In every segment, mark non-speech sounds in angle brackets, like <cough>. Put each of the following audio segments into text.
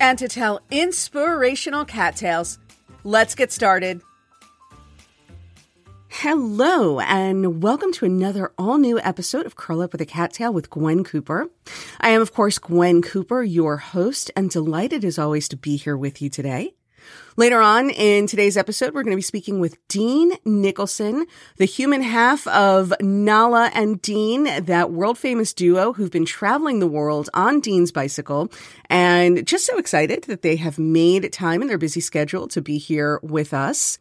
and to tell inspirational cat tales. Let's get started. Hello, and welcome to another all new episode of Curl Up with a Cat Tale with Gwen Cooper. I am, of course, Gwen Cooper, your host, and delighted as always to be here with you today. Later on in today's episode, we're going to be speaking with Dean Nicholson, the human half of Nala and Dean, that world famous duo who've been traveling the world on Dean's bicycle. And just so excited that they have made time in their busy schedule to be here with us.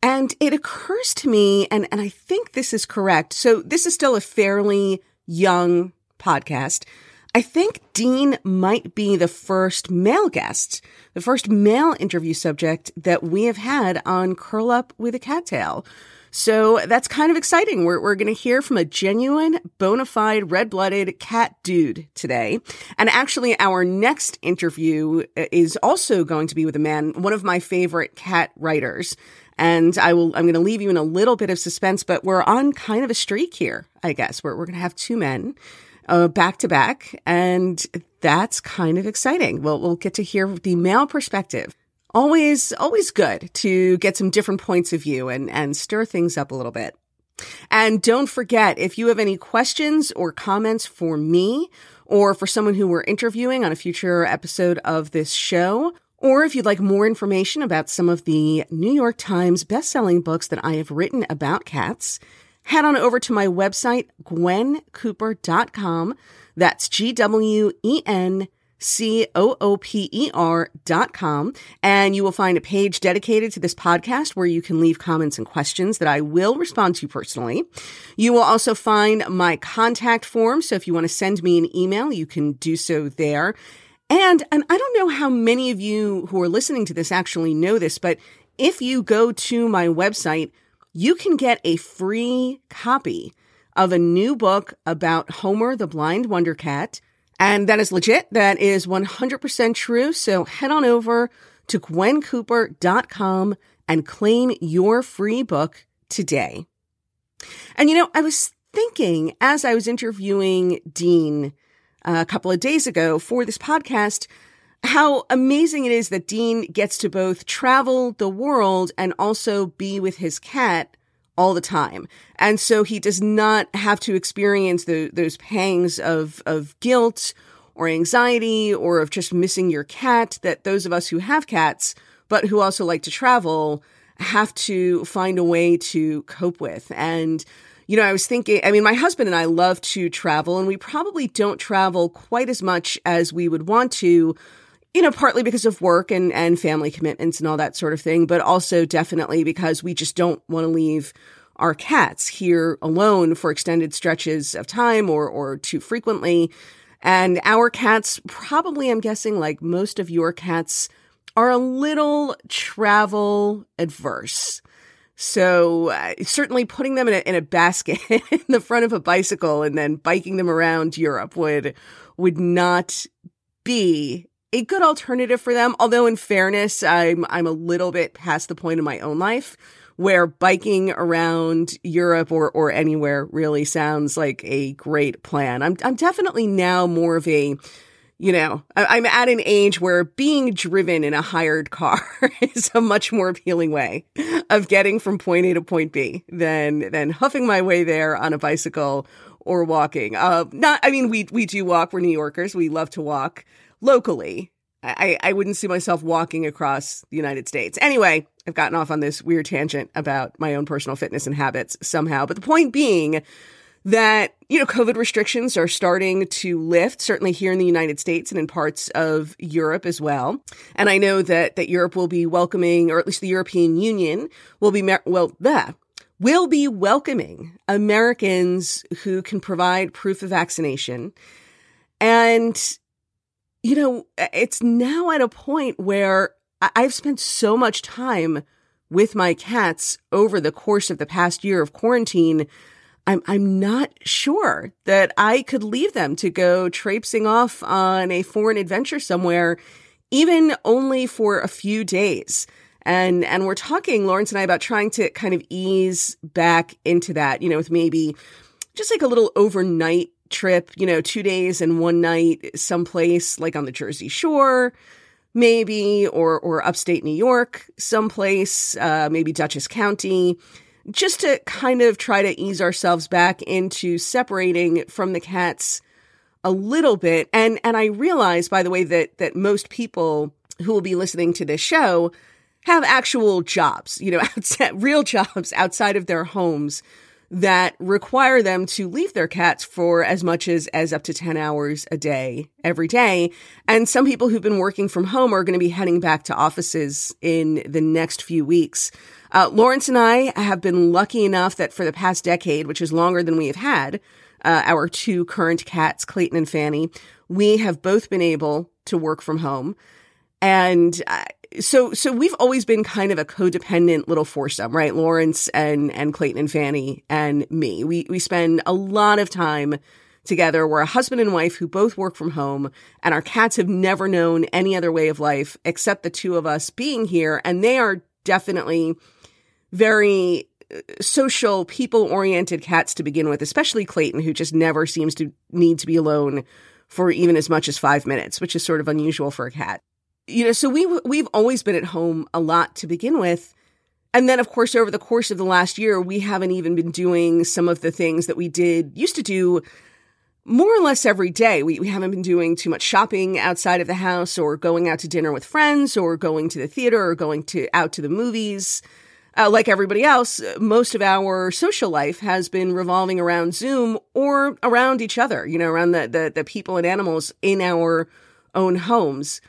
And it occurs to me, and, and I think this is correct. So this is still a fairly young podcast. I think Dean might be the first male guest, the first male interview subject that we have had on Curl Up with a Cat Tale. So that's kind of exciting. We're, we're going to hear from a genuine, bona fide, red blooded cat dude today. And actually, our next interview is also going to be with a man, one of my favorite cat writers. And I will, I'm going to leave you in a little bit of suspense, but we're on kind of a streak here, I guess. We're, we're going to have two men uh, Uh, back to back. And that's kind of exciting. Well, we'll get to hear the male perspective. Always, always good to get some different points of view and, and stir things up a little bit. And don't forget, if you have any questions or comments for me or for someone who we're interviewing on a future episode of this show, or if you'd like more information about some of the New York Times best-selling books that I have written about cats, head on over to my website, gwencooper.com. That's G W E N C O O P E R dot com. And you will find a page dedicated to this podcast where you can leave comments and questions that I will respond to personally. You will also find my contact form. So if you want to send me an email, you can do so there. And, and I don't know how many of you who are listening to this actually know this, but if you go to my website, you can get a free copy of a new book about Homer the Blind Wonder Cat. And that is legit. That is 100% true. So head on over to gwencooper.com and claim your free book today. And you know, I was thinking as I was interviewing Dean uh, a couple of days ago for this podcast, how amazing it is that Dean gets to both travel the world and also be with his cat all the time. And so he does not have to experience the, those pangs of, of guilt or anxiety or of just missing your cat that those of us who have cats, but who also like to travel have to find a way to cope with. And you know, I was thinking, I mean, my husband and I love to travel and we probably don't travel quite as much as we would want to you know, partly because of work and, and family commitments and all that sort of thing, but also definitely because we just don't want to leave our cats here alone for extended stretches of time or, or too frequently. And our cats, probably, I'm guessing, like most of your cats, are a little travel adverse. So uh, certainly putting them in a, in a basket <laughs> in the front of a bicycle and then biking them around Europe would would not be a good alternative for them. Although in fairness, I'm, I'm a little bit past the point in my own life where biking around Europe or, or anywhere really sounds like a great plan. I'm, I'm definitely now more of a, you know, I'm at an age where being driven in a hired car <laughs> is a much more appealing way of getting from point A to point B than, than huffing my way there on a bicycle or walking. Uh, not, I mean, we, we do walk. We're New Yorkers. We love to walk locally. I, I wouldn't see myself walking across the United States. Anyway, I've gotten off on this weird tangent about my own personal fitness and habits somehow. But the point being that, you know, COVID restrictions are starting to lift, certainly here in the United States and in parts of Europe as well. And I know that, that Europe will be welcoming, or at least the European Union will be, well, that will be welcoming Americans who can provide proof of vaccination. And you know, it's now at a point where I've spent so much time with my cats over the course of the past year of quarantine. I'm, I'm not sure that I could leave them to go traipsing off on a foreign adventure somewhere, even only for a few days. And, and we're talking, Lawrence and I, about trying to kind of ease back into that, you know, with maybe just like a little overnight trip, you know, two days and one night someplace like on the Jersey Shore, maybe, or, or upstate New York, someplace, uh, maybe Dutchess County, just to kind of try to ease ourselves back into separating from the cats a little bit. And, and I realize, by the way, that, that most people who will be listening to this show have actual jobs, you know, <laughs> outside, real jobs outside of their homes that require them to leave their cats for as much as, as up to 10 hours a day every day. And some people who've been working from home are going to be heading back to offices in the next few weeks. Uh, Lawrence and I have been lucky enough that for the past decade, which is longer than we have had, uh, our two current cats, Clayton and Fanny, we have both been able to work from home. And uh, so so we've always been kind of a codependent little foursome, right? Lawrence and and Clayton and Fanny and me. We we spend a lot of time together. We're a husband and wife who both work from home, and our cats have never known any other way of life except the two of us being here, and they are definitely very uh, social, people oriented cats to begin with, especially Clayton, who just never seems to need to be alone for even as much as five minutes, which is sort of unusual for a cat you know, so we we've always been at home a lot to begin with. And then of course over the course of the last year, we haven't even been doing some of the things that we did used to do more or less every day. We we haven't been doing too much shopping outside of the house or going out to dinner with friends or going to the theater or going to out to the movies. Uh, like everybody else, most of our social life has been revolving around Zoom or around each other, you know, around the, the, the people and animals in our own homes.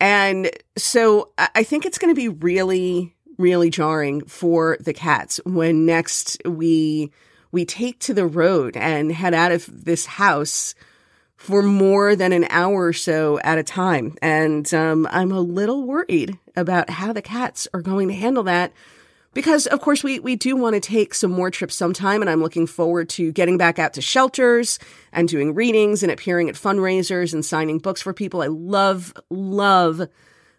And so I think it's going to be really, really jarring for the cats when next we we take to the road and head out of this house for more than an hour or so at a time. And um, I'm a little worried about how the cats are going to handle that because of course we we do want to take some more trips sometime and I'm looking forward to getting back out to shelters and doing readings and appearing at fundraisers and signing books for people. I love love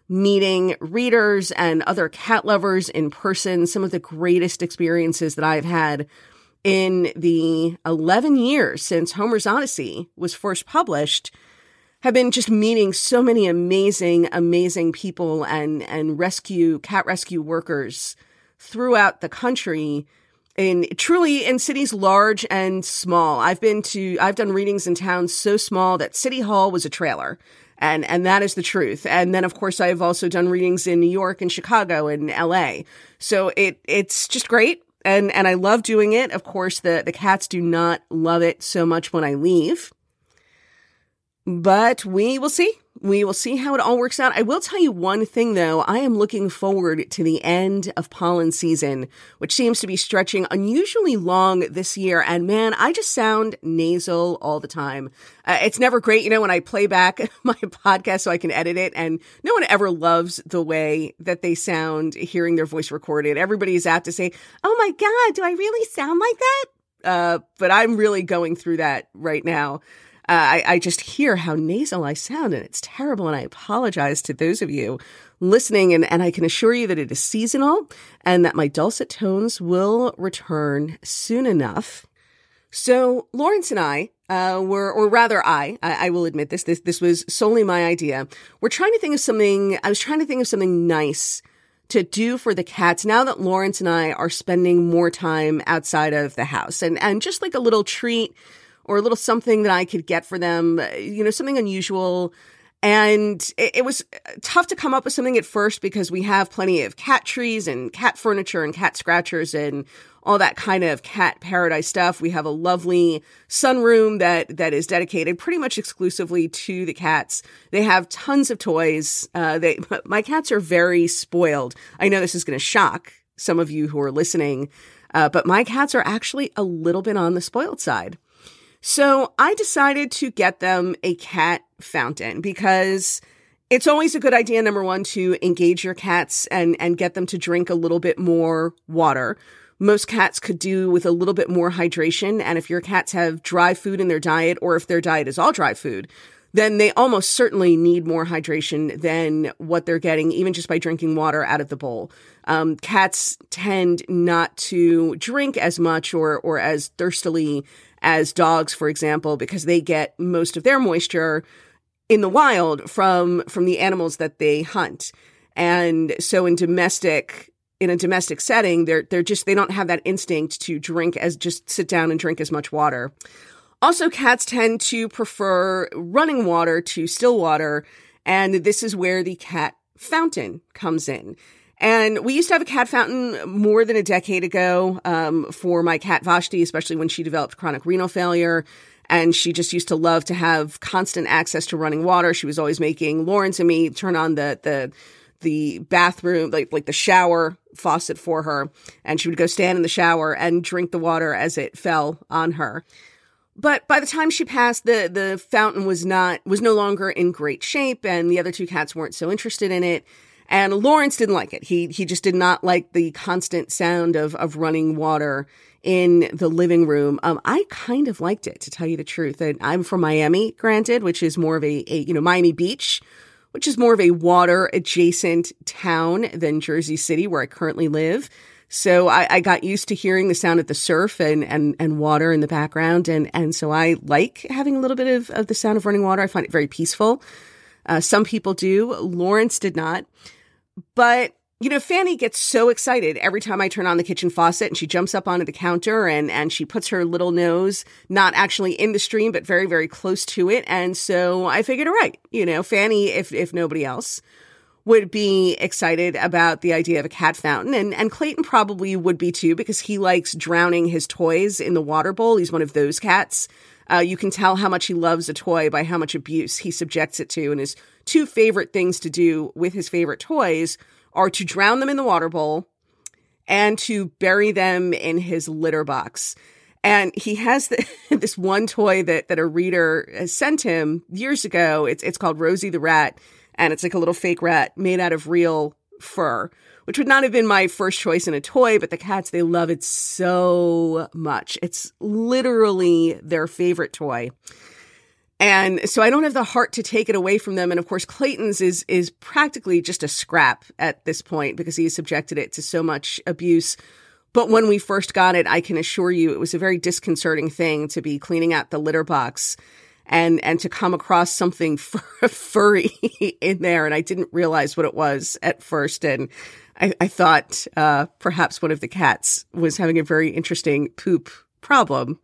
meeting readers and other cat lovers in person. Some of the greatest experiences that I've had in the 11 years since Homer's Odyssey was first published have been just meeting so many amazing amazing people and and rescue cat rescue workers throughout the country in truly in cities large and small. I've been to I've done readings in towns so small that City Hall was a trailer. And and that is the truth. And then of course I've also done readings in New York and Chicago and LA. So it it's just great. And and I love doing it. Of course the the cats do not love it so much when I leave. But we will see. We will see how it all works out. I will tell you one thing though. I am looking forward to the end of pollen season, which seems to be stretching unusually long this year. And man, I just sound nasal all the time. Uh, it's never great, you know, when I play back <laughs> my podcast so I can edit it and no one ever loves the way that they sound hearing their voice recorded. Everybody is apt to say, Oh my God, do I really sound like that? Uh, but I'm really going through that right now. Uh, I, I just hear how nasal I sound and it's terrible. And I apologize to those of you listening. And, and I can assure you that it is seasonal and that my dulcet tones will return soon enough. So Lawrence and I uh, were, or rather I, I, I, will admit this, this, this was solely my idea. We're trying to think of something, I was trying to think of something nice to do for the cats now that Lawrence and I are spending more time outside of the house and, and just like a little treat or a little something that I could get for them, you know, something unusual. And it, it, was tough to come up with something at first because we have plenty of cat trees and cat furniture and cat scratchers and all that kind of cat paradise stuff. We have a lovely sunroom that that is dedicated pretty much exclusively to the cats. They have tons of toys. Uh, they <laughs> my cats are very spoiled. I know this is going to shock some of you who are listening, uh, but my cats are actually a little bit on the spoiled side. So I decided to get them a cat fountain because it's always a good idea number 1 to engage your cats and and get them to drink a little bit more water. Most cats could do with a little bit more hydration and if your cats have dry food in their diet or if their diet is all dry food, then they almost certainly need more hydration than what they're getting, even just by drinking water out of the bowl. Um, cats tend not to drink as much or or as thirstily as dogs, for example, because they get most of their moisture in the wild from from the animals that they hunt. And so in domestic in a domestic setting, they're they're just they don't have that instinct to drink as just sit down and drink as much water. Also, cats tend to prefer running water to still water, and this is where the cat fountain comes in. And we used to have a cat fountain more than a decade ago um, for my cat Vashti, especially when she developed chronic renal failure. And she just used to love to have constant access to running water. She was always making Lawrence and me turn on the the the bathroom, like like the shower faucet for her, and she would go stand in the shower and drink the water as it fell on her. But by the time she passed, the the fountain was not was no longer in great shape, and the other two cats weren't so interested in it. And Lawrence didn't like it. He he just did not like the constant sound of of running water in the living room. Um, I kind of liked it, to tell you the truth. And I'm from Miami, granted, which is more of a, a you know Miami Beach, which is more of a water adjacent town than Jersey City, where I currently live. So I, I, got used to hearing the sound of the surf and, and, and water in the background. And, and so I like having a little bit of, of the sound of running water. I find it very peaceful. Uh, some people do. Lawrence did not. But you know, Fanny gets so excited every time I turn on the kitchen faucet and she jumps up onto the counter and, and she puts her little nose not actually in the stream, but very, very close to it. And so I figured, all right, you know, Fanny, if, if nobody else would be excited about the idea of a cat fountain and, and Clayton probably would be too because he likes drowning his toys in the water bowl. He's one of those cats. Uh, you can tell how much he loves a toy by how much abuse he subjects it to and his two favorite things to do with his favorite toys are to drown them in the water bowl and to bury them in his litter box. And he has the, <laughs> this one toy that, that a reader has sent him years ago. It's, it's called Rosie the Rat. And it's like a little fake rat made out of real fur, which would not have been my first choice in a toy, but the cats, they love it so much. It's literally their favorite toy. And so I don't have the heart to take it away from them. And of course, Clayton's is, is practically just a scrap at this point because he subjected it to so much abuse. But when we first got it, I can assure you it was a very disconcerting thing to be cleaning out the litter box and, and to come across something <laughs> fur- furry in there. And I didn't realize what it was at first. And I, I thought, uh, perhaps one of the cats was having a very interesting poop problem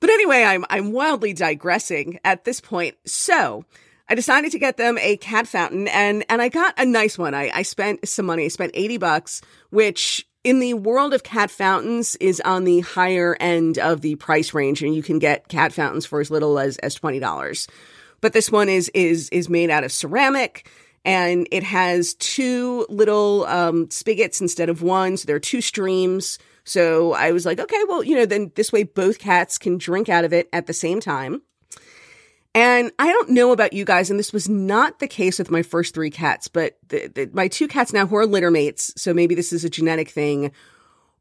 but anyway, I'm I'm wildly digressing at this point. So I decided to get them a cat fountain and and I got a nice one. I, I spent some money. I spent 80 bucks, which in the world of cat fountains is on the higher end of the price range and you can get cat fountains for as little as as $20. But this one is is is made out of ceramic and it has two little um, spigots instead of one. So there are two streams. So I was like, okay, well, you know, then this way both cats can drink out of it at the same time. And I don't know about you guys, and this was not the case with my first three cats, but the, the, my two cats now who are litter mates, so maybe this is a genetic thing,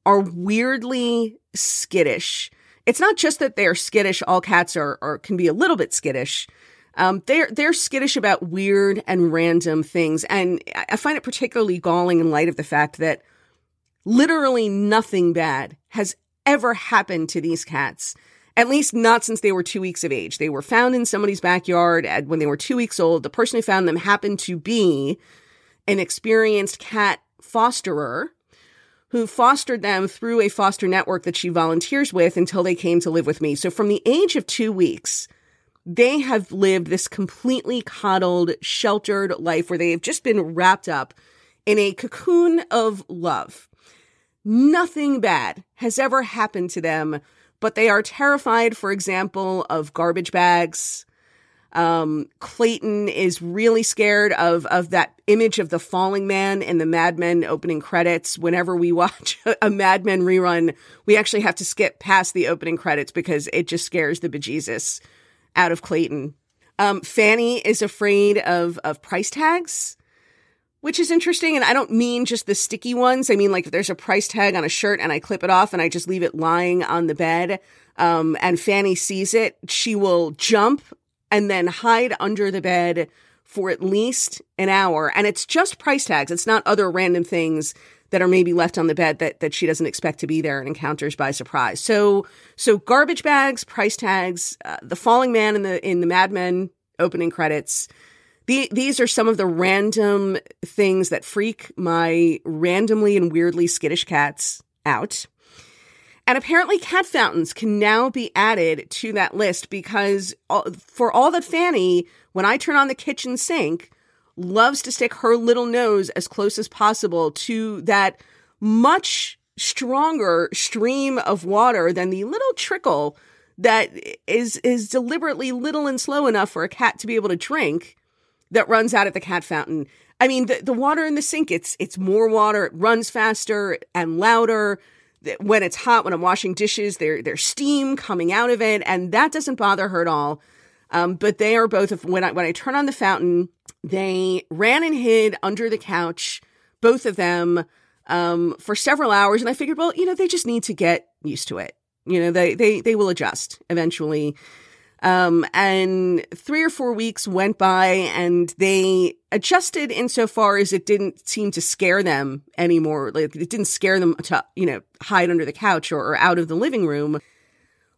are weirdly skittish. It's not just that they are skittish; all cats are, are can be a little bit skittish. Um, they're they're skittish about weird and random things, and I find it particularly galling in light of the fact that Literally nothing bad has ever happened to these cats. At least not since they were two weeks of age. They were found in somebody's backyard when they were two weeks old. The person who found them happened to be an experienced cat fosterer who fostered them through a foster network that she volunteers with until they came to live with me. So from the age of two weeks, they have lived this completely coddled, sheltered life where they have just been wrapped up in a cocoon of love. Nothing bad has ever happened to them, but they are terrified, for example, of garbage bags. Um, Clayton is really scared of, of that image of the falling man in the Mad Men opening credits. Whenever we <laughs> watch a Mad Men rerun, we actually have to skip past the opening credits because it just scares the bejesus out of Clayton. Um, Fanny is afraid of of price tags, which is interesting. And I don't mean just the sticky ones. I mean like if there's a price tag on a shirt and I clip it off and I just leave it lying on the bed, um, and Fanny sees it, she will jump and then hide under the bed for at least an hour. And it's just price tags. It's not other random things that are maybe left on the bed that, that she doesn't expect to be there and encounters by surprise. So, so garbage bags, price tags, uh, the falling man in the, in the Mad Men opening credits. The, these are some of the random things that freak my randomly and weirdly skittish cats out. And apparently, cat fountains can now be added to that list because for all that Fanny, when I turn on the kitchen sink, loves to stick her little nose as close as possible to that much stronger stream of water than the little trickle that is is deliberately little and slow enough for a cat to be able to drink that runs out at the cat fountain. I mean, the, the water in the sink, it's it's more water, it runs faster and louder when it's hot, when I'm washing dishes, there there's steam coming out of it, and that doesn't bother her at all. Um, but they are both. When I when I turn on the fountain, they ran and hid under the couch, both of them, um, for several hours. And I figured, well, you know, they just need to get used to it. You know, they they they will adjust eventually. Um, and three or four weeks went by and they adjusted insofar as it didn't seem to scare them anymore. Like it didn't scare them to, you know, hide under the couch or, or out of the living room.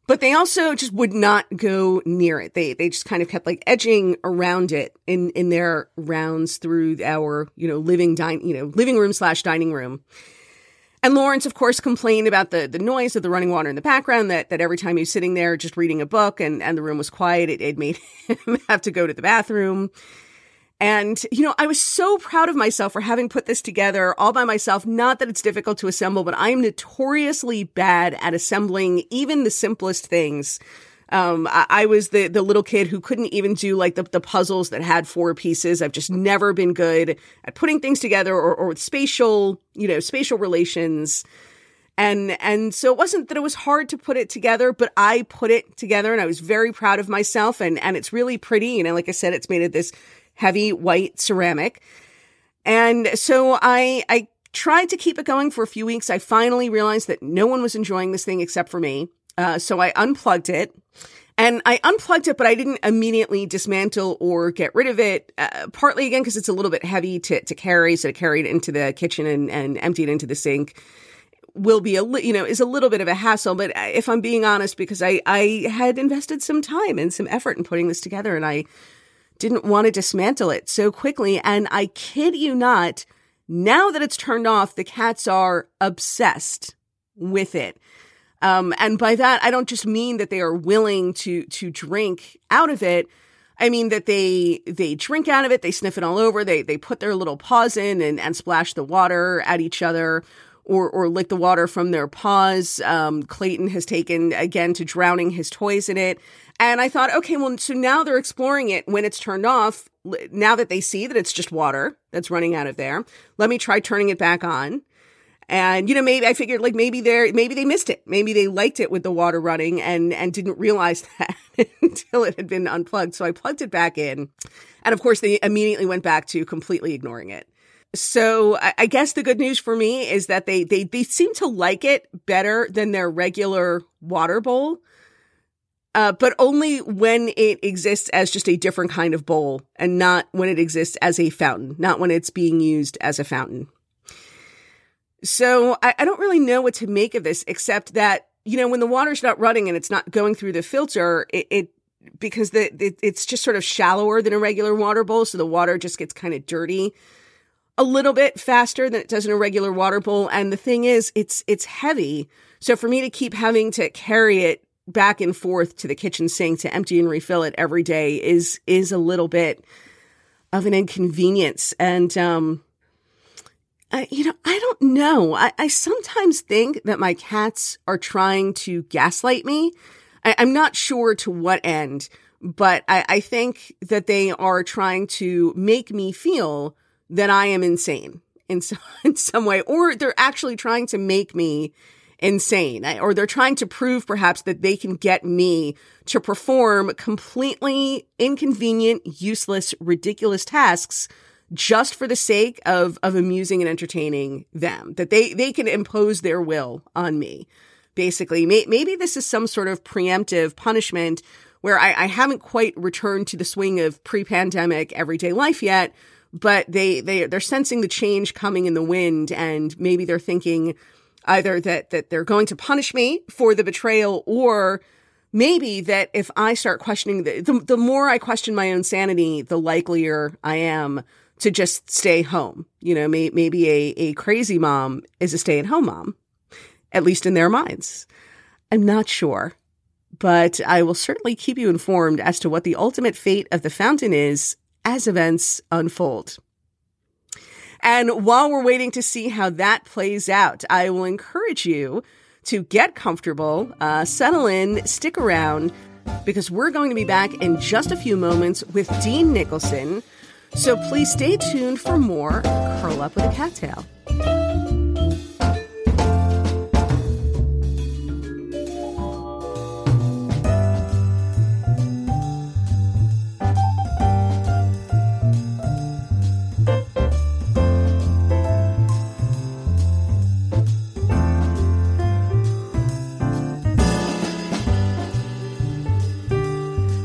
But they also just would not go near it. They they just kind of kept like edging around it in in their rounds through our you know living dine you know living room slash dining room. And Lawrence, of course, complained about the, the noise of the running water in the background, that, that every time he was sitting there just reading a book and, and the room was quiet, it, it made <laughs> him have to go to the bathroom. And, you know, I was so proud of myself for having put this together all by myself. Not that it's difficult to assemble, but I am notoriously bad at assembling even the simplest things. Um, I, I, was the the little kid who couldn't even do like the, the puzzles that had four pieces. I've just never been good at putting things together or, or with spatial, you know, spatial relations. And and so it wasn't that it was hard to put it together, but I put it together and I was very proud of myself and and it's really pretty. You know, like I said, it's made of this heavy white ceramic. And so I I tried to keep it going for a few weeks. I finally realized that no one was enjoying this thing except for me. Uh, so I unplugged it and I unplugged it, but I didn't immediately dismantle or get rid of it. Uh, partly again, because it's a little bit heavy to, to carry. So to carry it into the kitchen and, and empty it into the sink will be a li- you know is a little bit of a hassle but if i'm being honest because i i had invested some time and some effort in putting this together and i didn't want to dismantle it so quickly and i kid you not now that it's turned off the cats are obsessed with it um, and by that, I don't just mean that they are willing to, to drink out of it. I mean that they, they drink out of it. They sniff it all over. They, they put their little paws in and, and splash the water at each other or, or lick the water from their paws. Um, Clayton has taken again to drowning his toys in it. And I thought, okay, well, so now they're exploring it when it's turned off. Now that they see that it's just water that's running out of there, let me try turning it back on. And, you know, maybe I figured like maybe they're, maybe they missed it. Maybe they liked it with the water running and, and didn't realize <laughs> that until it had been unplugged. So I plugged it back in. And of course, they immediately went back to completely ignoring it. So I, I guess the good news for me is that they, they, they seem to like it better than their regular water bowl. Uh, but only when it exists as just a different kind of bowl and not when it exists as a fountain, not when it's being used as a fountain. So I, I don't really know what to make of this, except that, you know, when the water's not running and it's not going through the filter, it, it because the, it, it's just sort of shallower than a regular water bowl. So the water just gets kind of dirty a little bit faster than it does in a regular water bowl. And the thing is, it's, it's heavy. So for me to keep having to carry it back and forth to the kitchen sink to empty and refill it every day is, is a little bit of an inconvenience. And, um, uh, you know, I don't know. I, I, sometimes think that my cats are trying to gaslight me. I, am not sure to what end, but I, I think that they are trying to make me feel that I am insane in <laughs> some, in some way, or they're actually trying to make me insane. Or they're trying to prove perhaps that they can get me to perform completely inconvenient, useless, ridiculous tasks just for the sake of of amusing and entertaining them that they they can impose their will on me basically. May, maybe this is some sort of preemptive punishment where I, I haven't quite returned to the swing of pre-pandemic everyday life yet but they they they're sensing the change coming in the wind and maybe they're thinking either that that they're going to punish me for the betrayal or maybe that if I start questioning the, the, the more I question my own sanity, the likelier I am to just stay home. You know, may, maybe a, a crazy mom is a stay at home mom, at least in their minds. I'm not sure, but I will certainly keep you informed as to what the ultimate fate of the fountain is as events unfold. And while we're waiting to see how that plays out, I will encourage you to get comfortable, uh, settle in, stick around, because we're going to be back in just a few moments with Dean Nicholson. So please stay tuned for more Curl Up with a Cat Tale.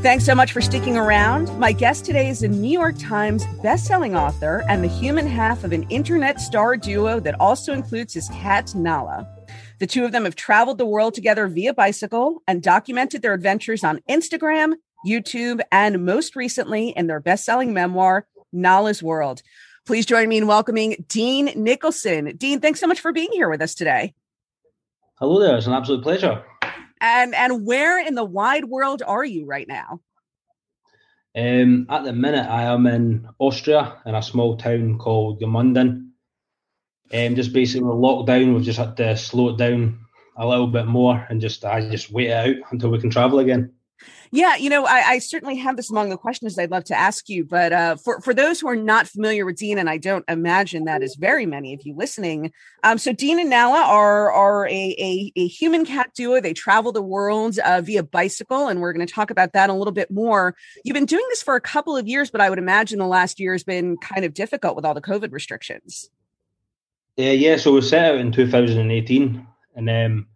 Thanks so much for sticking around. My guest today is a New York Times bestselling author and the human half of an internet star duo that also includes his cat, Nala. The two of them have traveled the world together via bicycle and documented their adventures on Instagram, YouTube, and most recently in their best-selling memoir, Nala's World. Please join me in welcoming Dean Nicholson. Dean, thanks so much for being here with us today. Hello there. It's an absolute pleasure. And and where in the wide world are you right now? Um, at the minute, I am in Austria in a small town called Gmunden. Um, just basically locked down, We've just had to slow it down a little bit more and just I just wait it out until we can travel again. Yeah, you know, I, I, certainly have this among the questions I'd love to ask you. But uh, for for those who are not familiar with Dean, and I don't imagine that is very many of you listening. Um, so Dean and Nala are are a a, a human cat duo. They travel the world uh, via bicycle, and we're going to talk about that a little bit more. You've been doing this for a couple of years, but I would imagine the last year has been kind of difficult with all the COVID restrictions. Yeah, yeah. So we set out in 2018, and um,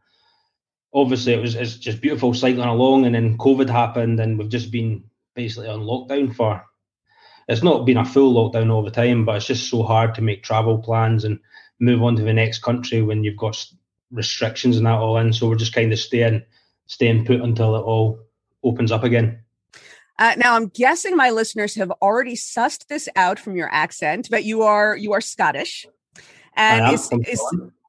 obviously it was it's just beautiful cycling along, and then COVID happened, and we've just been basically on lockdown for. It's not been a full lockdown all the time, but it's just so hard to make travel plans and move on to the next country when you've got restrictions and that all in. So we're just kind of staying staying put until it all opens up again. Uh, now I'm guessing my listeners have already sussed this out from your accent, but you are you are Scottish, and is, is,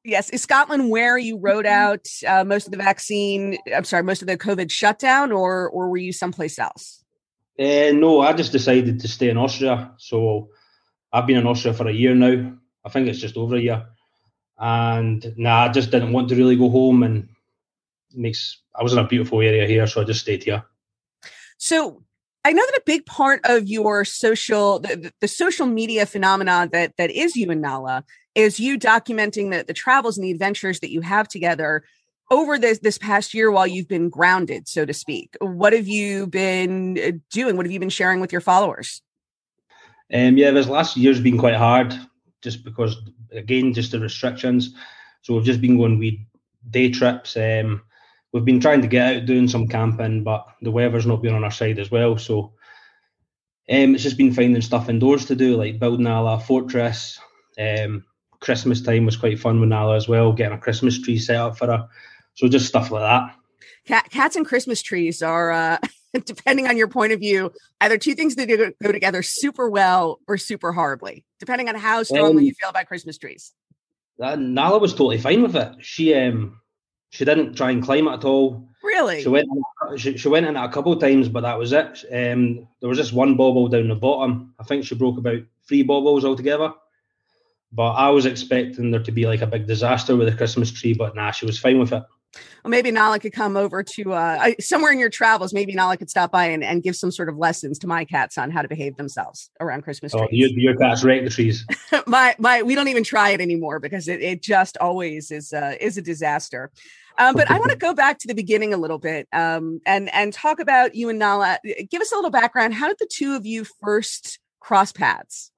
Yes, is Scotland where you wrote mm-hmm. out uh, most of the vaccine? I'm sorry, most of the COVID shutdown, or or were you someplace else? Uh, no, I just decided to stay in Austria. So I've been in Austria for a year now. I think it's just over a year, and nah, I just didn't want to really go home. And makes I was in a beautiful area here, so I just stayed here. So I know that a big part of your social, the, the, social media phenomenon that that is you and Nala is you documenting the, the travels and the adventures that you have together over this this past year while you've been grounded, so to speak. What have you been uh, doing? What have you been sharing with your followers? Um, yeah, this last year's been quite hard, just because again, just the restrictions. So we've just been going with day trips. Um, we've been trying to get out doing some camping, but the weather's not been on our side as well. So um, it's just been finding stuff indoors to do, like building a fortress. Um, Christmas time was quite fun with Nala as well, getting a Christmas tree set up for her. So just stuff like that. Cat, cats and Christmas trees are, uh, <laughs> depending on your point of view, either two things that go together super well or super horribly, depending on how strongly um, you feel about Christmas trees. Uh, Nala was totally fine with it. She um she didn't try and climb it at all. Really? She went. She, she went in it a couple of times, but that was it. Um, there was just one bauble down the bottom. I think she broke about three baubles altogether. But I was expecting there to be like a big disaster with the Christmas tree, but nah, she was fine with it. Well, maybe Nala could come over to uh, somewhere in your travels. Maybe Nala could stop by and, and give some sort of lessons to my cats on how to behave themselves around Christmas trees. Oh, your, your cats wreck the trees. <laughs> my my, we don't even try it anymore because it, it just always is uh, is a disaster. Um, but I want to <laughs> go back to the beginning a little bit um, and and talk about you and Nala. Give us a little background. How did the two of you first cross paths?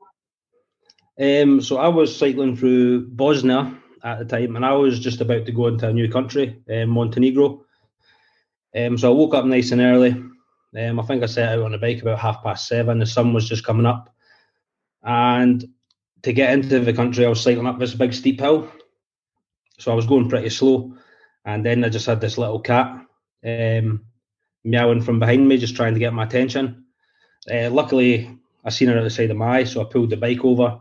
Um, so I was cycling through Bosnia at the time, and I was just about to go into a new country, um, Montenegro. Um, so I woke up nice and early. Um, I think I set out on the bike about half past seven. The sun was just coming up, and to get into the country, I was cycling up this big steep hill. So I was going pretty slow, and then I just had this little cat um, meowing from behind me, just trying to get my attention. Uh, luckily, I seen her at the side of my eye, so I pulled the bike over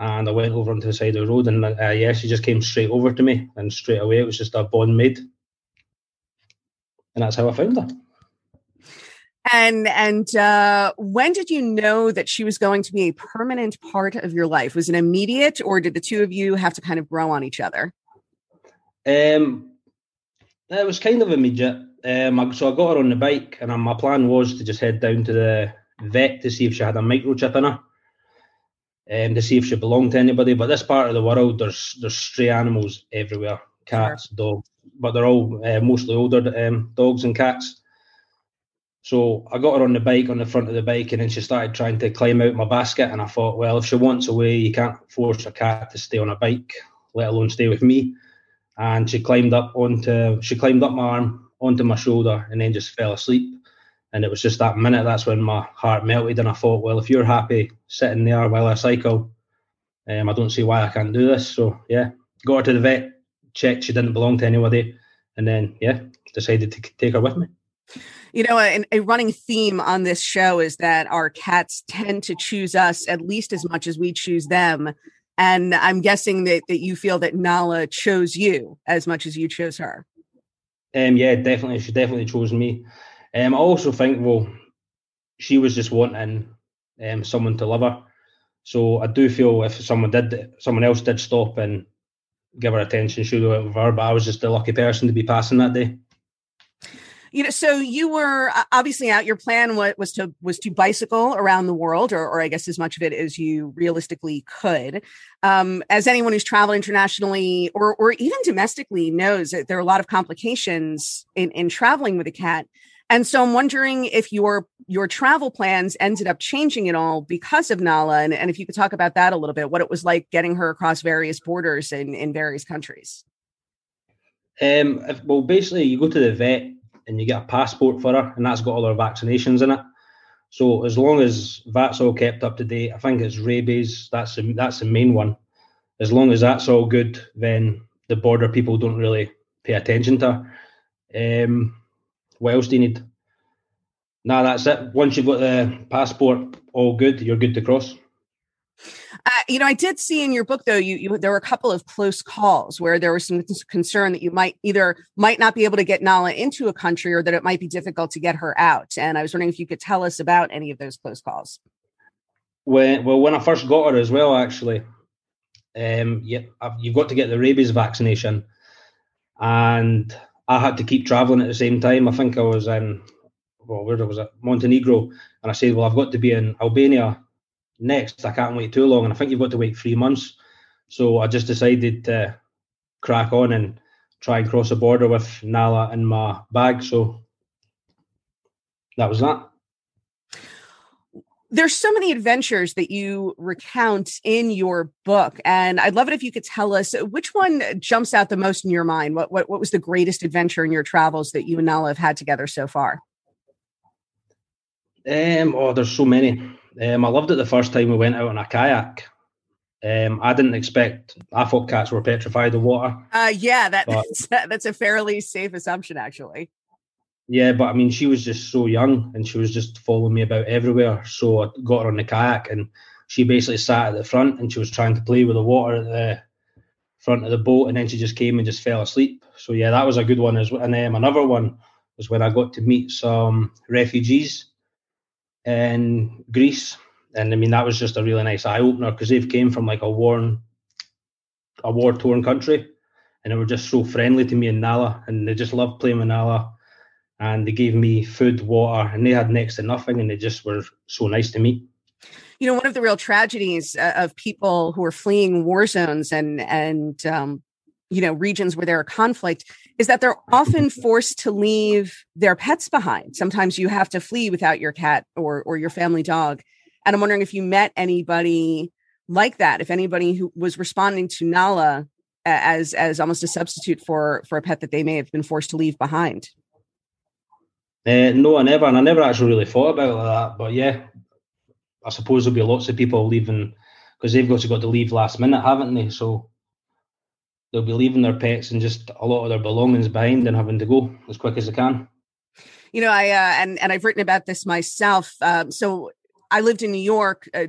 and I went over onto the side of the road, and uh, yeah, she just came straight over to me, and straight away it was just a bond made, and that's how I found her. And and uh, when did you know that she was going to be a permanent part of your life? Was it immediate, or did the two of you have to kind of grow on each other? Um, it was kind of immediate. Um, so I got her on the bike, and my plan was to just head down to the vet to see if she had a microchip in her um, to see if she belonged to anybody. But this part of the world, there's there's stray animals everywhere, cats, sure. dogs, but they're all uh, mostly older um, dogs and cats. So I got her on the bike on the front of the bike, and then she started trying to climb out my basket. And I thought, well, if she wants away, you can't force a cat to stay on a bike, let alone stay with me. And she climbed up onto she climbed up my arm onto my shoulder, and then just fell asleep. And it was just that minute, that's when my heart melted. And I thought, well, if you're happy sitting there while I cycle, um, I don't see why I can't do this. So, yeah, got her to the vet, checked she didn't belong to anybody. And then, yeah, decided to take her with me. You know, a, a running theme on this show is that our cats tend to choose us at least as much as we choose them. And I'm guessing that, that you feel that Nala chose you as much as you chose her. Um, yeah, definitely. She definitely chose me. Um, I also think, well, she was just wanting um, someone to love her. So I do feel if someone did, someone else did stop and give her attention, she would have went with her. But I was just the lucky person to be passing that day. You know, so you were obviously out. Your plan was, to was to bicycle around the world, or, or I guess as much of it as you realistically could. Um, as anyone who's traveled internationally or or even domestically knows, that there are a lot of complications in in traveling with a cat. And so I'm wondering if your your travel plans ended up changing at all because of Nala, and, and if you could talk about that a little bit, what it was like getting her across various borders in, in various countries. Um, if, well, basically, you go to the vet and you get a passport for her, and that's got all her vaccinations in it. So as long as that's all kept up to date, I think it's rabies. That's the, that's the main one. As long as that's all good, then the border people don't really pay attention to her. Um, what else do you need? Nah, that's it. Once you've got the passport, all good. You're good to cross. Uh, you know, I did see in your book though, you, you there were a couple of close calls where there was some concern that you might either might not be able to get Nala into a country or that it might be difficult to get her out. And I was wondering if you could tell us about any of those close calls. When well, when I first got her as well, actually, um, yeah, you've got to get the rabies vaccination, and I had to keep travelling at the same time. I think I was in, well, where was it? Montenegro. And I said, well, I've got to be in Albania next. I can't wait too long. And I think you've got to wait three months. So I just decided to crack on and try and cross the border with Nala in my bag. So that was that there's so many adventures that you recount in your book and i'd love it if you could tell us which one jumps out the most in your mind what what, what was the greatest adventure in your travels that you and nala have had together so far um oh there's so many um i loved it the first time we went out on a kayak um, I didn't expect. I thought cats were petrified of water. Uh, yeah, that, that's that's a fairly safe assumption, actually. Yeah, but I mean, she was just so young and she was just following me about everywhere. So I got her on the kayak and she basically sat at the front and she was trying to play with the water at the front of the boat and then she just came and just fell asleep. So yeah, that was a good one as well. And then another one was when I got to meet some refugees in Greece. And I mean, that was just a really nice eye opener because they've came from like a worn, a war torn country and they were just so friendly to me and Nala, and they just loved playing with Nala, and they gave me food, water, and they had next to nothing, and they just were so nice to me. You know, one of the real tragedies uh, of people who are fleeing war zones and and um, you know regions where there are conflict is that they're often forced to leave their pets behind. Sometimes you have to flee without your cat or or your family dog. And i'm wondering if you met anybody like that if anybody who was responding to nala as as almost a substitute for for a pet that they may have been forced to leave behind uh, no i never and i never actually really thought about that but yeah i suppose there'll be lots of people leaving because they've got to got to leave last minute haven't they so they'll be leaving their pets and just a lot of their belongings behind and having to go as quick as they can. You know, I uh, and and I've written about this myself. Um, so I lived in New York uh,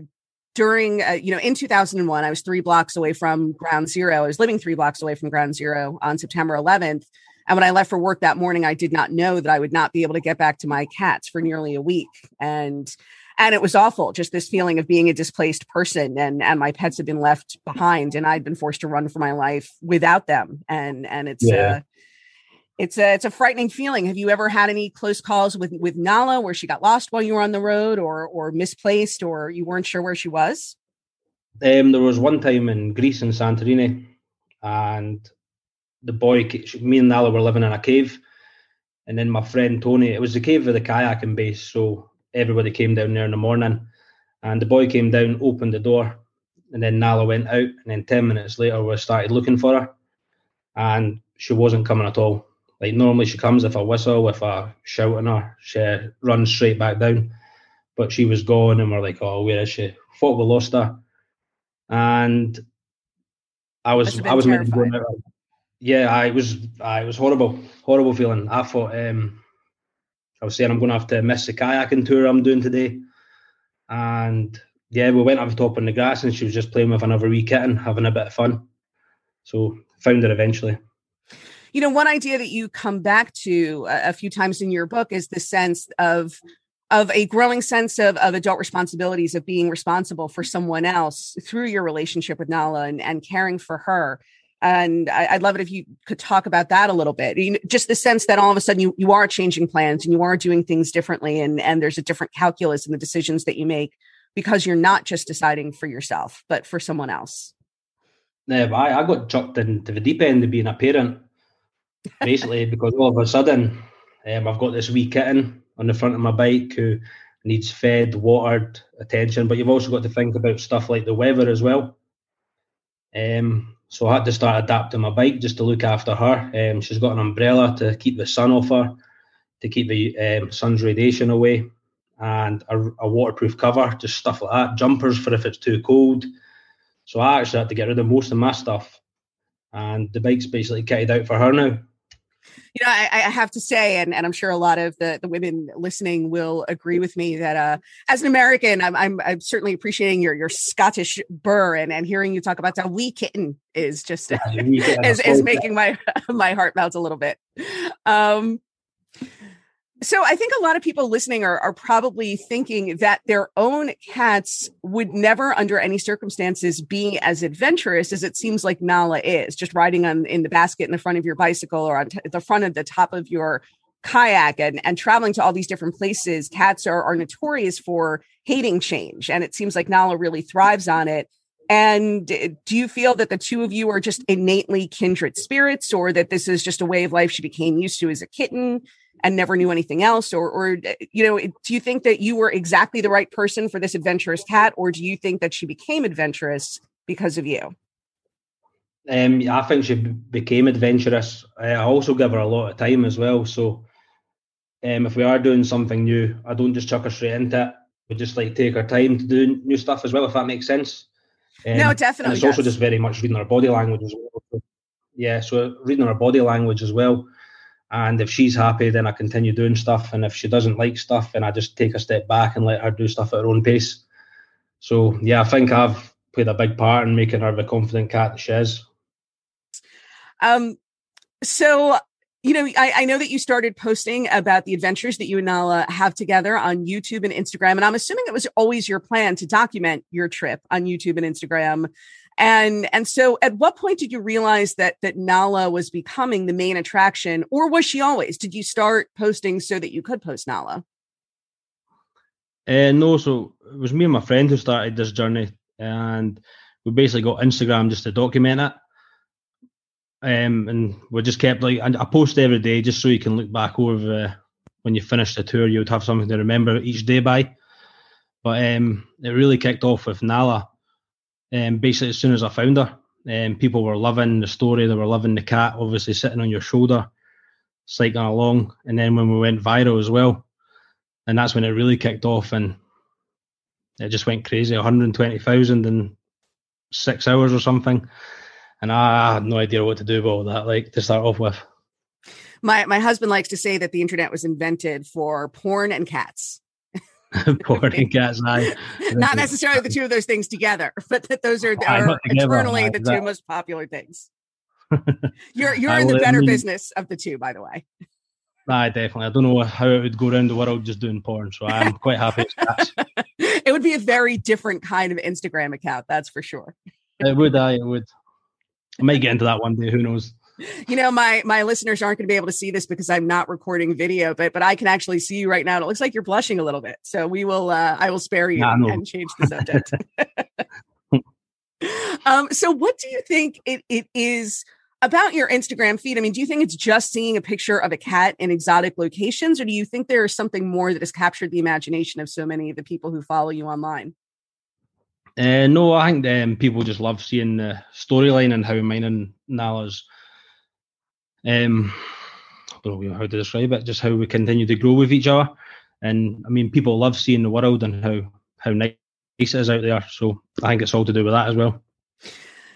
during, uh, you know, in 2001. I was three blocks away from Ground Zero. I was living three blocks away from Ground Zero on September 11th. And when I left for work that morning, I did not know that I would not be able to get back to my cats for nearly a week. And and it was awful just this feeling of being a displaced person and and my pets had been left behind and i'd been forced to run for my life without them and and it's yeah. uh it's a it's a frightening feeling have you ever had any close calls with with nala where she got lost while you were on the road or or misplaced or you weren't sure where she was um there was one time in greece in santorini and the boy me and nala were living in a cave and then my friend tony it was the cave of the kayaking base so everybody came down there in the morning, and the boy came down, opened the door, and then Nala went out, and then ten minutes later we started looking for her, and she wasn't coming at all. Like normally she comes if I whistle, if I shout on her, she runs straight back down. But she was gone, and we're like, "Oh, where is she?" Thought we lost her, and I was I was meant to go out. Yeah, I was I was horrible, horrible feeling. I thought um, I was saying I'm going to have to miss the kayaking tour I'm doing today. And yeah, we went up the top on the grass and she was just playing with another wee kitten, having a bit of fun. So found her eventually. You know, one idea that you come back to a, few times in your book is the sense of of a growing sense of, of adult responsibilities of being responsible for someone else through your relationship with Nala and, and caring for her. And I, would love it if you could talk about that a little bit. You know, just the sense that all of a sudden you, you are changing plans and you are doing things differently and, and there's a different calculus in the decisions that you make because you're not just deciding for yourself, but for someone else. Yeah, I, I got chucked into the deep end of being a parent, basically, <laughs> because all of a sudden um, I've got this wee kitten on the front of my bike who needs fed, watered, attention. But you've also got to think about stuff like the weather as well. Um, so I had to start adapting my bike just to look after her. Um, she's got an umbrella to keep the sun off her, to keep the um, sun's radiation away, and a, a, waterproof cover, just stuff like that. Jumpers for if it's too cold. So I actually had to get rid of most of my stuff, and the bike's basically kitted out for her now you know, I, I, have to say, and, and I'm sure a lot of the, the women listening will agree with me that uh, as an American, I'm, I'm, I'm certainly appreciating your your Scottish burr and, and hearing you talk about that wee kitten is just <laughs> is, is making my <laughs> my heart melt a little bit. Um, so I think a lot of people listening are, are probably thinking that their own cats would never, under any circumstances, be as adventurous as it seems like Nala is, just riding on in the basket in the front of your bicycle or on t- the front of the top of your kayak and, and traveling to all these different places. Cats are, are notorious for hating change, and it seems like Nala really thrives on it. And eh, do you feel that the two of you are just innately kindred spirits, or that this is just a way of life she became used to as a kitten? And never knew anything else or or you know do you think that you were exactly the right person for this adventurous cat or do you think that she became adventurous because of you um, I think she became adventurous. I also give her a lot of time as well. So, um, if we are doing something new, I don't just chuck her straight into it. We just like take our time to do new stuff as well, if that makes sense. Um, no, definitely. And it's does. also just very much reading our body language as well. Yeah, so reading our body language as well. And if she's happy, then I continue doing stuff. And if she doesn't like stuff, then I just take a step back and let her do stuff at her own pace. So yeah, I think I've played a big part in making her the confident cat that she is. Um, so you know, I, I, know that you started posting about the adventures that you and Nala have together on YouTube and Instagram, and I'm assuming it was always your plan to document your trip on YouTube and Instagram. And and so, at what point did you realize that that Nala was becoming the main attraction, or was she always? Did you start posting so that you could post Nala? Uh, no, so it was me and my friend who started this journey, and we basically got Instagram just to document it. Um, and we just kept like, and I post every day just so you can look back over uh, when you finish the tour, you would have something to remember each day by. But um, it really kicked off with Nala. Um, basically, as soon as I found her, um, people were loving the story. They were loving the cat, obviously sitting on your shoulder, cycling along. And then when we went viral as well, and that's when it really kicked off, and it just went crazy. 120,000 in six hours or something and I had no idea what to do about that. Like to start off with. My my husband likes to say that the internet was invented for porn and cats. Porn and cats, I not necessarily the two of those things together, <laughs> but that those are, are eternally the two most popular things. <laughs> You're you're in the better business of the two, by the way. I definitely. I don't know how it would go around the world just doing porn, so I'm <laughs> quite happy. it would be a very different kind of Instagram account, that's for sure. It would. I it would. I might get into that one day. Who knows? You know, my my listeners aren't going to be able to see this because I'm not recording video, but but I can actually see you right now. And it looks like you're blushing a little bit. So we will. Uh, I will spare you no. and change the subject. <laughs> um, so, what do you think it, it is? about your Instagram feed, I mean, do you think it's just seeing a picture of a cat in exotic locations, or do you think there is something more that has captured the imagination of so many of the people who follow you online? Uh, no, I think um, people just love seeing the storyline and how mine and Nala's. Um, I don't know how to describe it. Just how we continue to grow with each other, and I mean, people love seeing the world and how how nice it is out there. So I think it's all to do with that as well.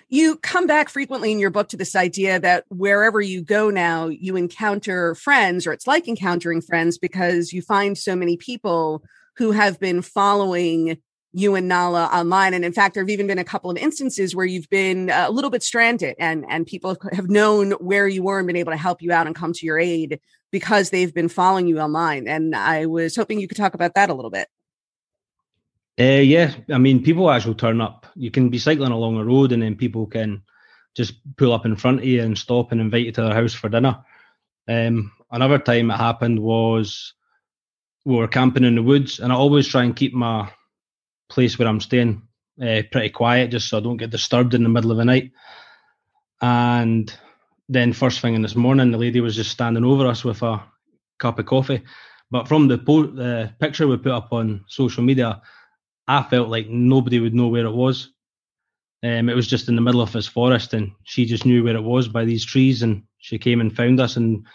You come back frequently in your book to this idea that wherever you go now, you encounter friends, or it's like encountering friends because you find so many people who have been following you and Nala online. And in fact, there have even been a couple of instances where you've been a little bit stranded and, and people have known where you were and been able to help you out and come to your aid because they've been following you online. And I was hoping you could talk about that a little bit. Uh, yeah, I mean, people actually turn up. You can be cycling along a road and then people can just pull up in front of you and stop and invite you to their house for dinner. Um, another time it happened was we were camping in the woods, and I always try and keep my place where I'm staying uh, pretty quiet, just so I don't get disturbed in the middle of the night. And then first thing in this morning, the lady was just standing over us with a cup of coffee. But from the po- picture we put up on social media, I felt like nobody would know where it was. Um, it was just in the middle of this forest, and she just knew where it was by these trees, and she came and found us and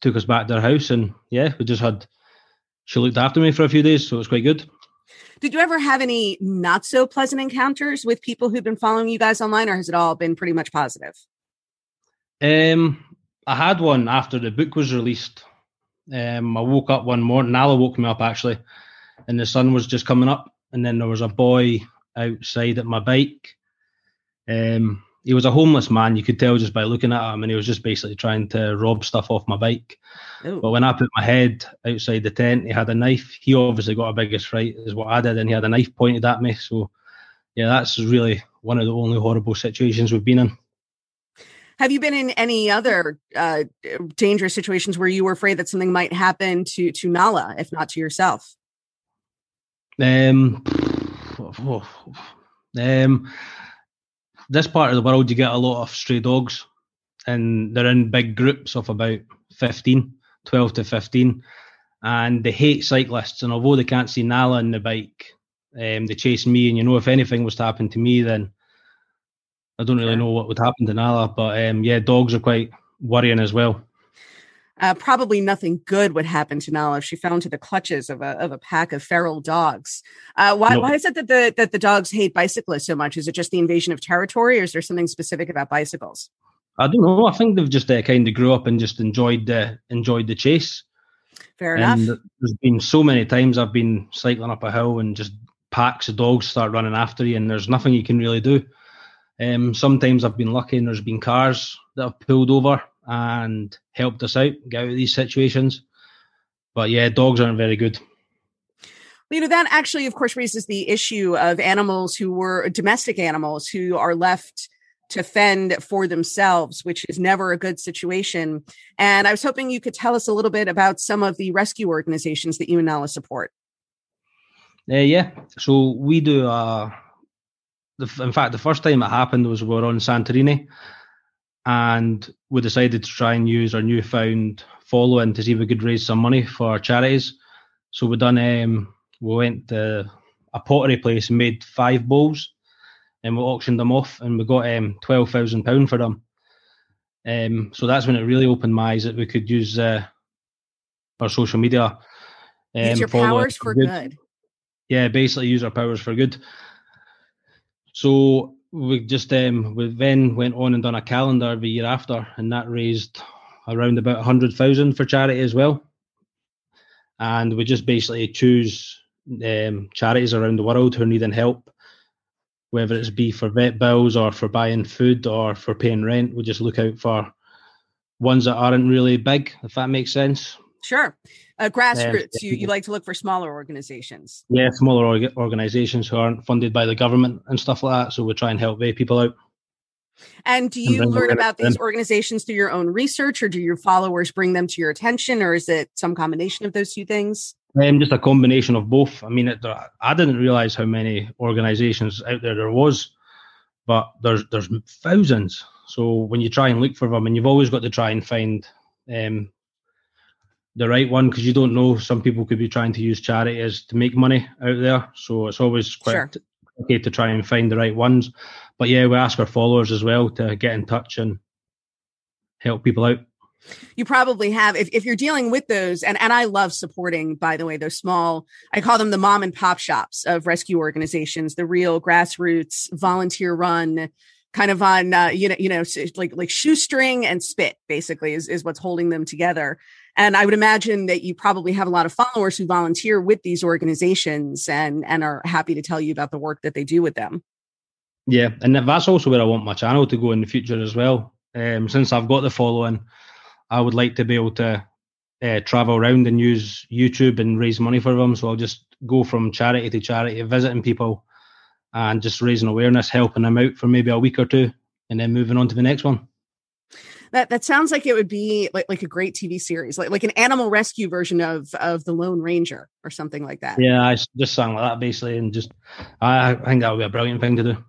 took us back to her house. And yeah, we just had she looked after me for a few days, so it was quite good. Did you ever have any not so pleasant encounters with people who've been following you guys online, or has it all been pretty much positive? Um, I had one after the book was released. Um, I woke up one morning. Nala woke me up actually, and the sun was just coming up, and then there was a boy outside at my bike. Um, he was a homeless man. You could tell just by looking at him, and he was just basically trying to rob stuff off my bike. Ooh. But when I put my head outside the tent, he had a knife. He obviously got a biggest fright, is what I did, and he had a knife pointed at me. So, yeah, that's really one of the only horrible situations we've been in. Have you been in any other uh, dangerous situations where you were afraid that something might happen to to Nala, if not to yourself? Um, <sighs> um, this part of the world, you get a lot of stray dogs, and they're in big groups of about 15, 12 to 15, and they hate cyclists. And although they can't see Nala on the bike, um, they chase me. And you know, if anything was to happen to me, then I don't really know what would happen to Nala. But um, yeah, dogs are quite worrying as well. Uh, probably nothing good would happen to Nala if she fell into the clutches of a of a pack of feral dogs. Uh, why no. why is it that the that the dogs hate bicyclists so much? Is it just the invasion of territory, or is there something specific about bicycles? I don't know. I think they've just uh, kind of grew up and just enjoyed the enjoyed the chase. Fair and enough. There's been so many times I've been cycling up a hill and just packs of dogs start running after you, and there's nothing you can really do. Um, sometimes I've been lucky and there's been cars that have pulled over and helped us out get out of these situations. But yeah, dogs aren't very good. You know, that actually, of course, raises the issue of animals who were domestic animals who are left to fend for themselves, which is never a good situation. And I was hoping you could tell us a little bit about some of the rescue organizations that you and Nala support. Uh, yeah, so we do. Uh, the, in fact, the first time it happened was we were on Santorini, and we decided to try and use our newfound following to see if we could raise some money for charities. So we done. Um, we went to a pottery place and made five bowls and we auctioned them off, and we got um, twelve thousand pound for them. Um, so that's when it really opened my eyes that we could use uh, our social media. Um, use your powers for good. good. Yeah, basically use our powers for good. So we just um, we then went on and done a calendar the year after, and that raised around about hundred thousand for charity as well. And we just basically choose um, charities around the world who are needing help, whether it's be for vet bills or for buying food or for paying rent. We just look out for ones that aren't really big, if that makes sense. Sure. Uh, grassroots, you, you like to look for smaller organizations. Yeah, smaller org- organizations who aren't funded by the government and stuff like that. So we try and help their people out. And do you and learn about these organizations through your own research or do your followers bring them to your attention or is it some combination of those two things? Um, just a combination of both. I mean, it, I didn't realize how many organisations out there there was, but there's there's thousands. So when you try and look for them, and you've always got to try and find um, the right one because you don't know. Some people could be trying to use charities to make money out there, so it's always quite sure. okay to try and find the right ones. But yeah, we ask our followers as well to get in touch and help people out you probably have if, if you're dealing with those and and i love supporting by the way those small i call them the mom and pop shops of rescue organizations the real grassroots volunteer run kind of on uh, you know you know like like shoestring and spit basically is, is what's holding them together and i would imagine that you probably have a lot of followers who volunteer with these organizations and and are happy to tell you about the work that they do with them yeah and that's also where i want my channel to go in the future as well um, since i've got the following I would like to be able to uh, travel around and use YouTube and raise money for them. So I'll just go from charity to charity, visiting people and just raising awareness, helping them out for maybe a week or two, and then moving on to the next one. That that sounds like it would be like, like a great TV series, like like an animal rescue version of of the Lone Ranger or something like that. Yeah, I just sang like that basically, and just I, I think that would be a brilliant thing to do.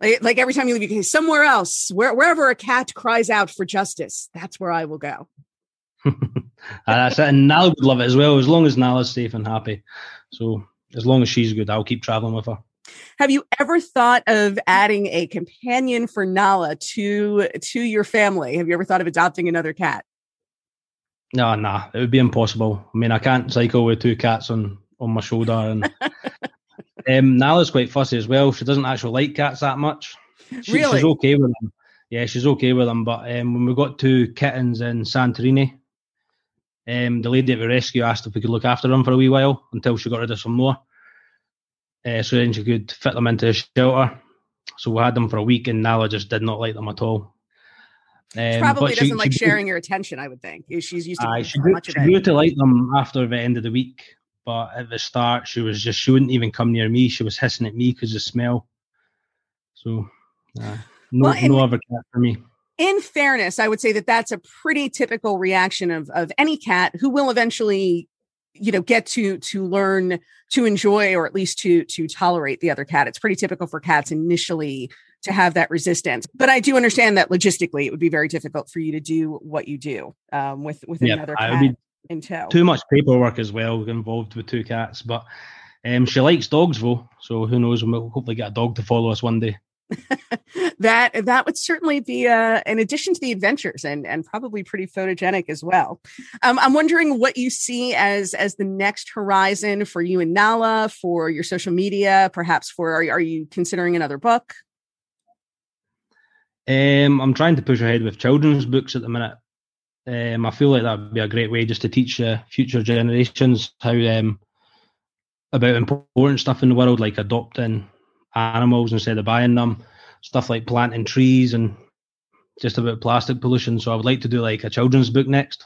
Like, like every time you leave, you can somewhere else, where, wherever a cat cries out for justice, that's where I will go. <laughs> and that's it. And Nala would love it as well, as long as Nala's safe and happy. So as long as she's good, I'll keep traveling with her. Have you ever thought of adding a companion for Nala to to your family? Have you ever thought of adopting another cat? No, nah, it would be impossible. I mean, I can't cycle with two cats on on my shoulder, and <laughs> Um, Nala's quite fussy as well. She doesn't actually like cats that much. She, really? She's okay with them. Yeah, she's okay with them. But um, when we got two kittens in Santorini, um, the lady at the rescue asked if we could look after them for a wee while until she got rid of some more. Uh, so then she could fit them into a shelter. So we had them for a week, and Nala just did not like them at all. Um, she probably doesn't she, like she, sharing your attention. I would think she's used to. Uh, she grew, she grew to like them after the end of the week, but at the start, she was just she wouldn't even come near me. She was hissing at me because of smell. So, uh, no, well, no other cat for me. In fairness, I would say that that's a pretty typical reaction of of any cat who will eventually, you know, get to to learn to enjoy or at least to to tolerate the other cat. It's pretty typical for cats initially to have that resistance. But I do understand that logistically, it would be very difficult for you to do what you do um, with with yep, another cat. In tow. Too much paperwork as well involved with two cats, but um, she likes dogs though, so who knows? We'll hopefully get a dog to follow us one day. <laughs> that that would certainly be uh, an addition to the adventures and and probably pretty photogenic as well. Um, I'm wondering what you see as as the next horizon for you and Nala for your social media, perhaps for are, are you considering another book? Um, I'm trying to push ahead with children's books at the minute. Um, I feel like that would be a great way just to teach uh, future generations how um, about important stuff in the world, like adopting animals instead of buying them, stuff like planting trees and just about plastic pollution. So I would like to do like a children's book next.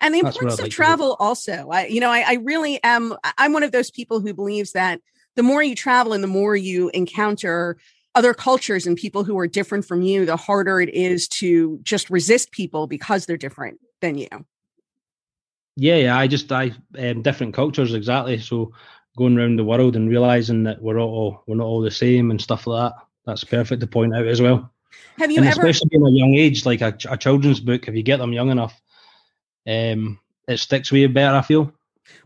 And the importance of like travel also. I, you know, I, I really am. I'm one of those people who believes that the more you travel and the more you encounter other cultures and people who are different from you, the harder it is to just resist people because they're different than you. Yeah, yeah. I just I um, different cultures exactly. So going around the world and realizing that we're all we're not all the same and stuff like that. That's perfect to point out as well. Have you and ever, especially in a young age, like a, a children's book, if you get them young enough, um, it sticks with you better. I feel.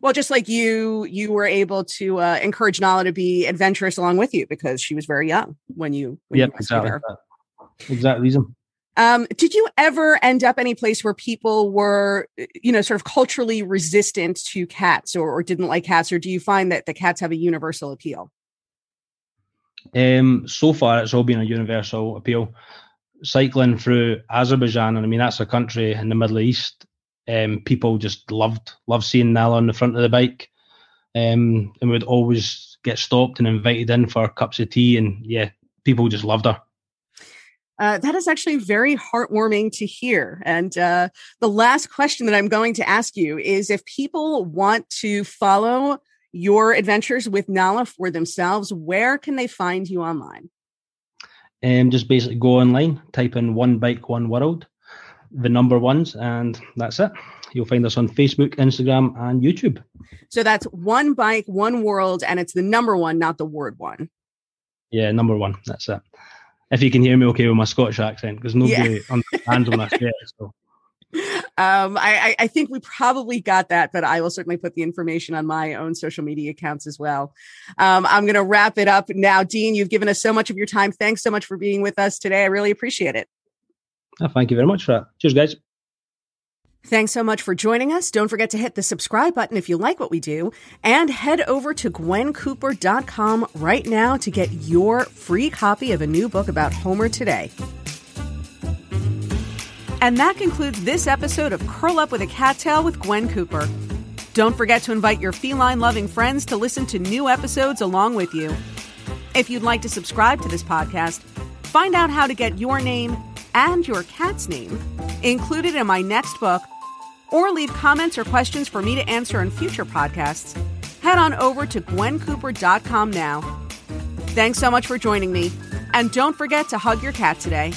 Well, just like you, you were able to uh, encourage Nala to be adventurous along with you because she was very young when you. When yep, you exactly. Her. Exact reason. Um, did you ever end up any place where people were, you know, sort of culturally resistant to cats or, or didn't like cats, or do you find that the cats have a universal appeal? Um, so far, it's all been a universal appeal. Cycling through Azerbaijan, and I mean that's a country in the Middle East. Um, people just loved loved seeing Nala on the front of the bike, um, and would always get stopped and invited in for cups of tea, and yeah, people just loved her. Uh, that is actually very heartwarming to hear. And uh, the last question that I'm going to ask you is if people want to follow your adventures with Nala for themselves, where can they find you online? Um, just basically go online, type in one bike, one world, the number ones, and that's it. You'll find us on Facebook, Instagram, and YouTube. So that's one bike, one world, and it's the number one, not the word one. Yeah, number one. That's it. If you can hear me okay with my Scottish accent, because nobody yeah. <laughs> understands when I say it. So um, I, I, think we probably got that, but I will certainly put the information on my own social media accounts as well. Um, I'm going to wrap it up now. Dean, you've given us so much of your time. Thanks so much for being with us today. I really appreciate it. Oh, thank you very much for that. Cheers, guys. Thanks so much for joining us. Don't forget to hit the subscribe button if you like what we do and head over to gwencooper.com right now to get your free copy of a new book about Homer today. And that concludes this episode of Curl Up with a Cat Tale with Gwen Cooper. Don't forget to invite your feline loving friends to listen to new episodes along with you. If you'd like to subscribe to this podcast, find out how to get your name and your cat's name included in my next book, or leave comments or questions for me to answer in future podcasts, head on over to gwencooper.com now. Thanks so much for joining me, and don't forget to hug your cat today.